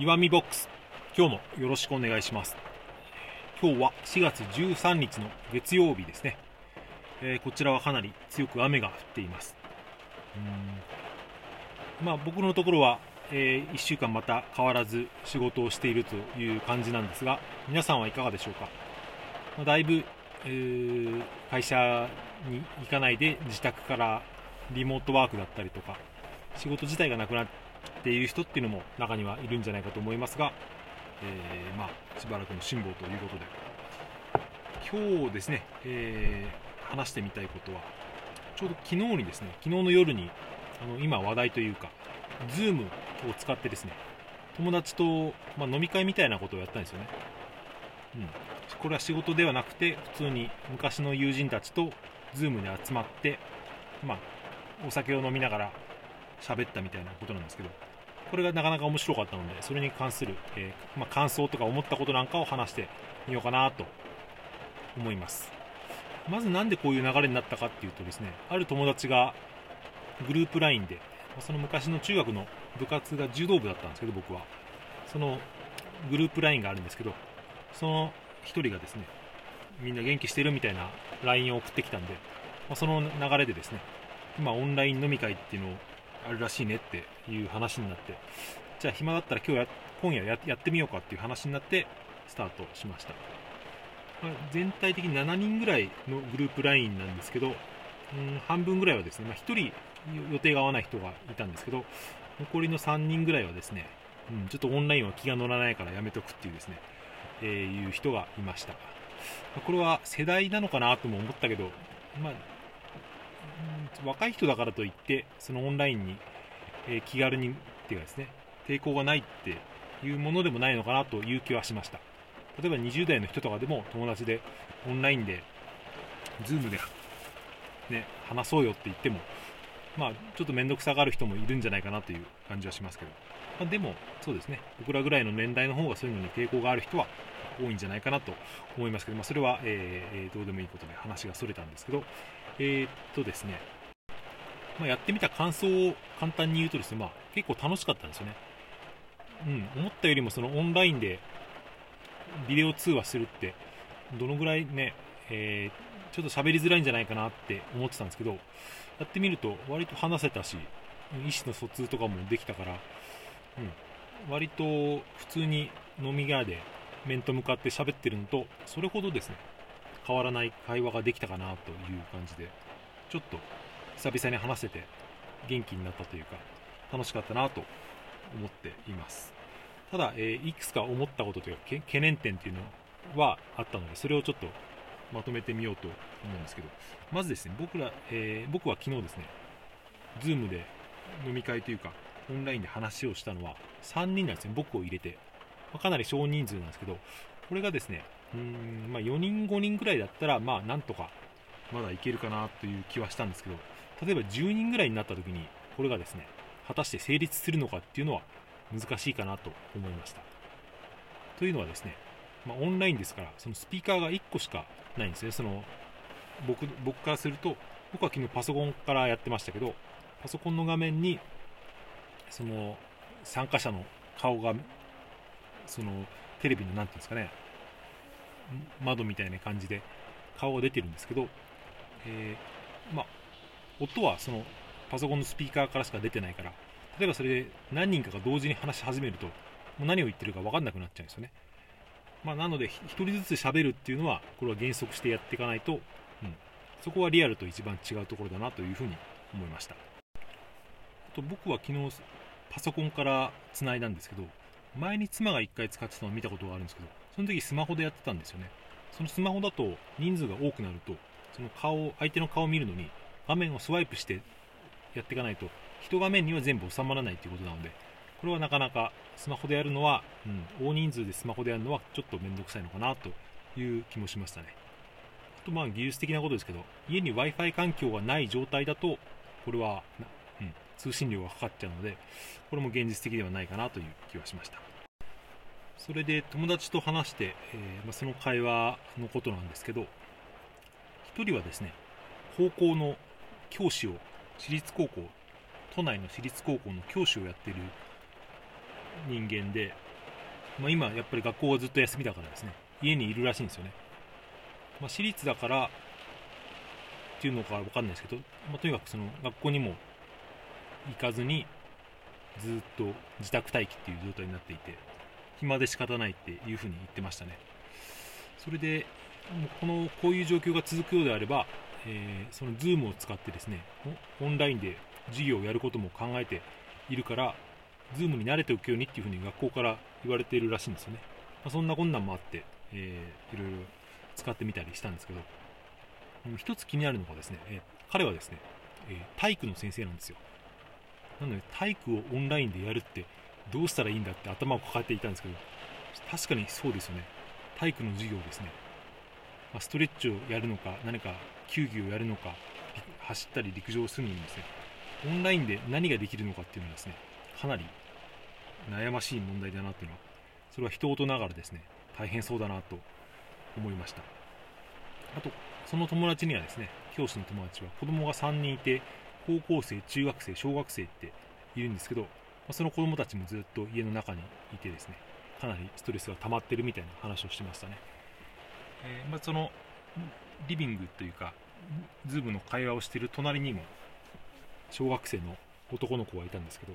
岩見ボックス。今日もよろしくお願いします。今日は4月13日の月曜日ですね、えーこちらはかなり強く雨が降っています。うん。まあ僕のところは、え1週間また変わらず仕事をしているという感じなんですが皆さんはいかがでしょうか、まあだいぶ、えー会社に行かないで自宅からリモートワークだったりとか仕事自体がなくなってっている人っていうのも中にはいるんじゃないかと思いますが、えーまあ、しばらくの辛抱ということで。今日ですね、えー話してみたいことはちょうど昨日にですね昨日の夜にあの今話題というか Zoom を使ってですね友達と、まあ、飲み会みたいなことをやったんですよね、うん、これは仕事ではなくて普通に昔の友人たちと Zoom で集まって、まあ、お酒を飲みながら喋ったみたいなことなんですけどこれがなかなか面白かったのでそれに関する、えーまあ、感想とか思ったことなんかを話してみようかなと思います。まずなんでこういう流れになったかっていうとですねある友達がグループ LINE でその昔の中学の部活が柔道部だったんですけど僕は。そのグループ LINE があるんですけどその1人がですねみんな元気してるみたいな LINE を送ってきたんで、ま、その流れでですね今オンライン飲み会っていうのあるらしいねっていう話になってじゃあ暇だったら今日や今夜やってみようかっていう話になってスタートしました、まあ全体的に7人ぐらいのグループ LINE なんですけど、うん、半分ぐらいはですね、まあ、1人予定が合わない人がいたんですけど残りの3人ぐらいはですね、うん、ちょっとオンラインは気が乗らないからやめとくっていうですね、えーいう人がいました。まこれは世代なのかなとも思ったけど、まあ、若い人だからといってそのオンラインに、え気軽にっていうかですね抵抗がないっていうものでもないのかなという気はしました。例えば20代の人とかでも友達でオンラインで Zoom で、ね、話そうよって言ってもまあちょっと面倒くさがる人もいるんじゃないかなという感じはしますけど、まあでもそうですね。僕らぐらいの年代の方がそういうのに抵抗がある人は多いんじゃないかなと思いますけど、まあ、それは、えーどうでもいいことで話がそれたんですけどえーっとですねまあ、やってみた感想を簡単に言うとですね、まあ、結構楽しかったんですよね。うん、思ったよりもそのオンラインでビデオ通話するって、どのぐらいね、えーちょっと喋りづらいんじゃないかなって思ってたんですけど、やってみると割と話せたし、意思の疎通とかもできたから、うん、割と普通に飲み屋で面と向かって喋ってるのと、それほどですね、変わらない会話ができたかなという感じで、ちょっと久々に話せて元気になったというか楽しかったなと思っています。ただ、えーいくつか思ったことというか懸念点というのはあったのでそれをちょっとまとめてみようと思うんですけどまずですね僕ら、えー僕は昨日ですね Zoom で飲み会というかオンラインで話をしたのは3人なんですね僕を入れて、まあかなり少人数なんですけどこれがですねうん、まあ、4人5人ぐらいだったらまあなんとかまだいけるかなという気はしたんですけど例えば10人ぐらいになった時にこれがですね果たして成立するのかっていうのは難しいかなと思いました。というのはですね、まあ、オンラインですからそのスピーカーが1個しかないんですね。その僕僕からすると僕は昨日パソコンからやってましたけどパソコンの画面にその参加者の顔がそのテレビのなんていうんですかね窓みたいな感じで顔が出てるんですけど、えーまあ、音はそのパソコンのスピーカーからしか出てないから例えばそれで何人かが同時に話し始めるともう何を言ってるか分かんなくなっちゃうんですよね、まあ、なのでひ一人ずつ喋るっていうのはこれは減速してやっていかないと、うん、そこはリアルと一番違うところだなというふうに思いました。あと僕は昨日パソコンから繋いだんですけど前に妻が1回使ってたのを見たことがあるんですけどその時スマホでやってたんですよね。そのスマホだと人数が多くなるとその顔相手の顔を見るのに画面をスワイプしてやっていかないと一画面には全部収まらないということなのでこれはなかなかスマホでやるのは、うん、大人数でスマホでやるのはちょっと面倒くさいのかなという気もしましたね。あとまあ技術的なことですけど家に w i f i 環境がない状態だとこれは、うん、通信量がかかっちゃうのでこれも現実的ではないかなという気はしました。それで友達と話して、えーまあ、その会話のことなんですけど1人はですね高校の教師を私立高校都内の私立高校の教師をやっている人間でまあ、今やっぱり学校がずっと休みだからですね家にいるらしいんですよね、まあ、私立だからっていうのか分かんないですけど、まあ、とにかくその学校にも行かずにずっと自宅待機っていう状態になっていて。暇で仕方ないっていうふうに言ってましたね。それでこのこういう状況が続くようであれば、えー、その Zoom を使ってですねオンラインで授業をやることも考えているから Zoom に慣れておくようにっていうふうに学校から言われているらしいんですよね、まあ、そんな困難もあって、えー、いろいろ使ってみたりしたんですけど一つ気になるのがですね、えー、彼はですね、え、体育の先生なんですよ。なので体育をオンラインでやるってどうしたらいいんだって頭を抱えていたんですけど確かにそうですよね。体育の授業ですね、ま、ストレッチをやるのか何か球技をやるのか走ったり陸上をするのにですねオンラインで何ができるのかっていうのはですねかなり悩ましい問題だなというのはそれは人事ながらですね大変そうだなと思いました。あとその友達にはですね教師の友達は子供が3人いて高校生、中学生、小学生っているんですけど、まその子供たちもずっと家の中にいてですね、かなりストレスが溜まってるみたいな話をしてましたね。えー、まあ、そのリビングというか、ズームの会話をしている隣にも小学生の男の子がいたんですけど、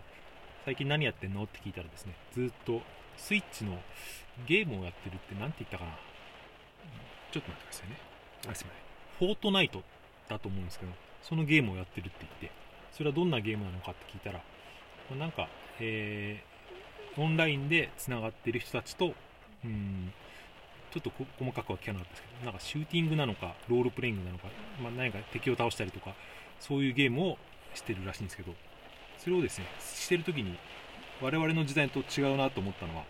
最近何やってんの？って聞いたらですね、ずっとスイッチのゲームをやってるって何て言ったかな。ちょっと待ってくださいね。あ、すいません。フォートナイトだと思うんですけど、そのゲームをやってるって言って、それはどんなゲームなのかって聞いたら、なんか、えー、オンラインでつながってる人たちと、うん、ちょっと細かくは聞かなかったですけど、なんかシューティングなのか、ロールプレイングなのか、まあ、何か敵を倒したりとか、そういうゲームをしてるらしいんですけど、それをですね、してるときに、我々の時代と違うなと思ったのは、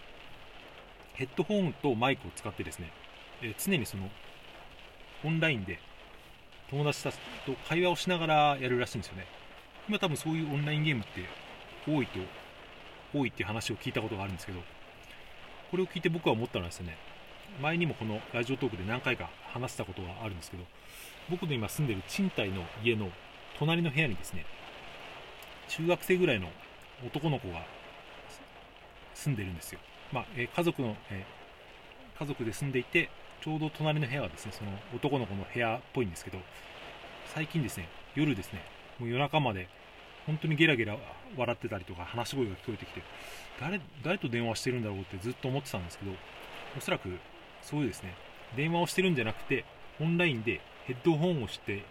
ヘッドホンとマイクを使ってですね、えー、常にその、オンラインで友達たちと会話をしながらやるらしいんですよね。今多分そういうオンラインゲームって多いと、多いっていう話を聞いたことがあるんですけど、これを聞いて僕は思ったのはですね、前にもこのラジオトークで何回か話したことがあるんですけど、僕の今住んでる賃貸の家の隣の部屋にですね、中学生ぐらいの男の子が住んでるんですよ。まあ、え家族の、え家族で住んでいて、ちょうど隣の部屋はですね、その男の子の部屋っぽいんですけど、最近ですね、夜ですね、もう夜中まで本当にゲラゲラ笑ってたりとか話し声が聞こえてきて、誰、誰と電話してるんだろうってずっと思ってたんですけど、おそらくそういうですね、電話をしてるんじゃなくて、オンラインでヘッドホンをして、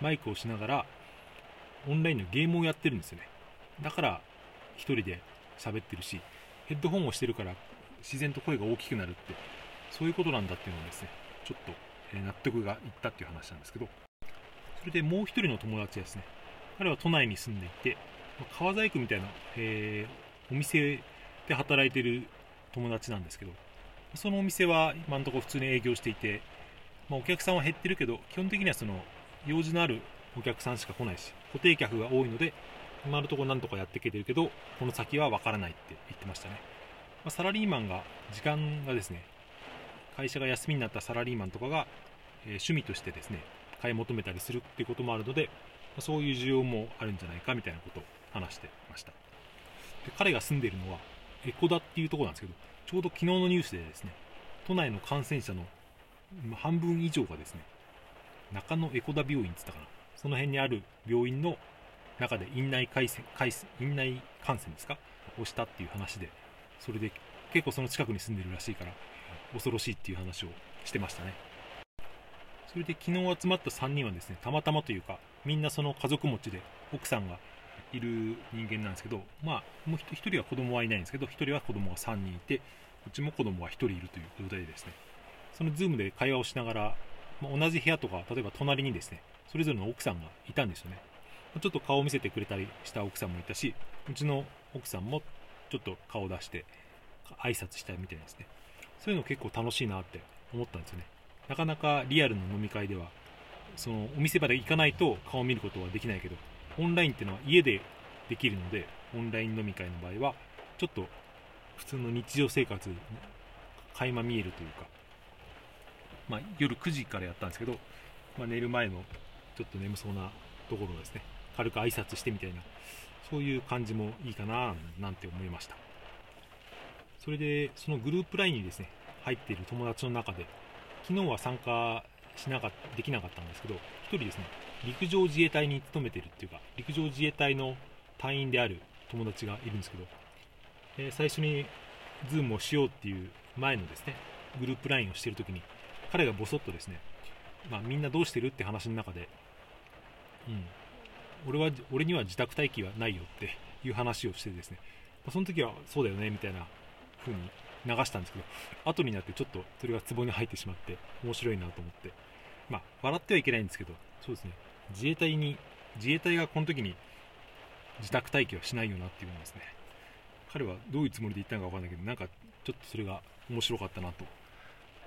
マイクをしながら、オンラインのゲームをやってるんですよね。だから、1人で喋ってるし、ヘッドホンをしてるから自然と声が大きくなるってそういうことなんだっていうのをですね、ちょっと、納得がいったっていう話なんですけど、それでもう一人の友達ですね、彼は都内に住んでいて、川細工みたいな、えー、お店で働いてる友達なんですけど、そのお店は今のところ普通に営業していて、まあ、お客さんは減ってるけど、基本的にはその用事のあるお客さんしか来ないし、固定客が多いので、今のところなんとかやっていけてるけど、この先はわからないって言ってましたね。まあ、サラリーマンが、時間がですね、会社が休みになったサラリーマンとかが、えー、趣味としてですね買い求めたりするっていうこともあるのでそういう需要もあるんじゃないかみたいなことを話してました。で彼が住んでいるのはエコダっていうところなんですけどちょうど昨日のニュースでですね都内の感染者の半分以上がですね中野エコダ病院って言ったかな。その辺にある病院の中で院内感染院内感染ですか？をしたっていう話でそれで結構その近くに住んでるらしいから恐ろしいっていう話をしてましたね。それで昨日集まった3人はですね、たまたまというか、みんなその家族持ちで奥さんがいる人間なんですけど、まあ、もう1人は子供はいないんですけど、1人は子供が3人いて、うちも子供は1人いるという状態でですね、そのズームで会話をしながら、まあ、同じ部屋とか、例えば隣にですね、それぞれの奥さんがいたんですよね。ちょっと顔を見せてくれたりした奥さんもいたし、うちの奥さんもちょっと顔を出して挨拶したみたいですね。そういうの結構楽しいなって思ったんですよね。なかなかリアルの飲み会では、そのお店まで行かないと顔を見ることはできないけど、オンラインっていうのは家でできるので、オンライン飲み会の場合は、ちょっと普通の日常生活、垣間見えるというか、まあ、夜9時からやったんですけど、まあ、寝る前のちょっと眠そうなところですね、軽く挨拶してみたいな、そういう感じもいいかななんて思いました。それでそのグループ LINE にですね入っている友達の中で昨日は参加しなかできなかったんですけど1人ですね陸上自衛隊に勤めてるっていうか陸上自衛隊の隊員である友達がいるんですけど、えー、最初に Zoom をしようっていう前のですねグループ LINE をしている時に彼がぼそっとですね、まあ、みんなどうしてるって話の中で、うん、俺は俺には自宅待機はないよっていう話をしてですね、まあ、その時はそうだよねみたいな風に流したんですけど後になってちょっとそれがツボに入ってしまって面白いなと思って。まあ笑ってはいけないんですけどそうですね。自衛隊に自衛隊がこの時に自宅待機はしないよなっていうのですね。彼はどういうつもりで言ったのか分かんないけどなんかちょっとそれが面白かったなと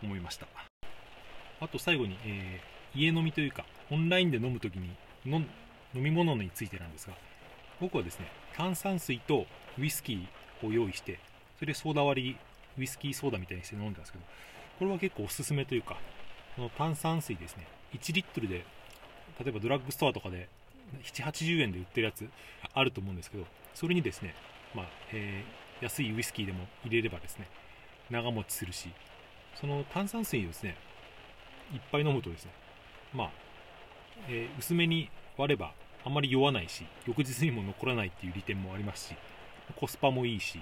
思いました。あと最後に、えー、家飲みというかオンラインで飲む時に飲み物についてなんですが僕はですね炭酸水とウイスキーを用意してそれでソーダ割りウイスキーソーダみたいにして飲んでたんですけどこれは結構おすすめというかこの炭酸水ですね。1リットルで例えばドラッグストアとかで780円で売ってるやつあると思うんですけどそれにですね、まあえー、安いウイスキーでも入れればですね長持ちするしその炭酸水をですねいっぱい飲むとですねまあ、えー、薄めに割ればあまり酔わないし翌日にも残らないっていう利点もありますしコスパもいいし、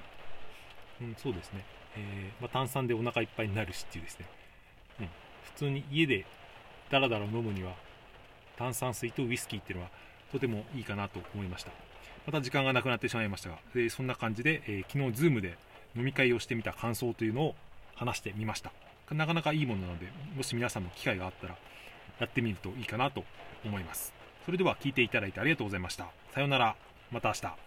うん、そうですね、えー、まあ、炭酸でお腹いっぱいになるしっていうですね、うん、普通に家でダラダラ飲むには炭酸水とウイスキーっていうのはとてもいいかなと思いました。また時間がなくなってしまいましたが、えー、そんな感じで、えー、昨日 Zoom で飲み会をしてみた感想というのを話してみました。なかなかいいものなのでもし皆さんも機会があったらやってみるといいかなと思います。それでは聞いていただいてありがとうございました。さようなら。また明日。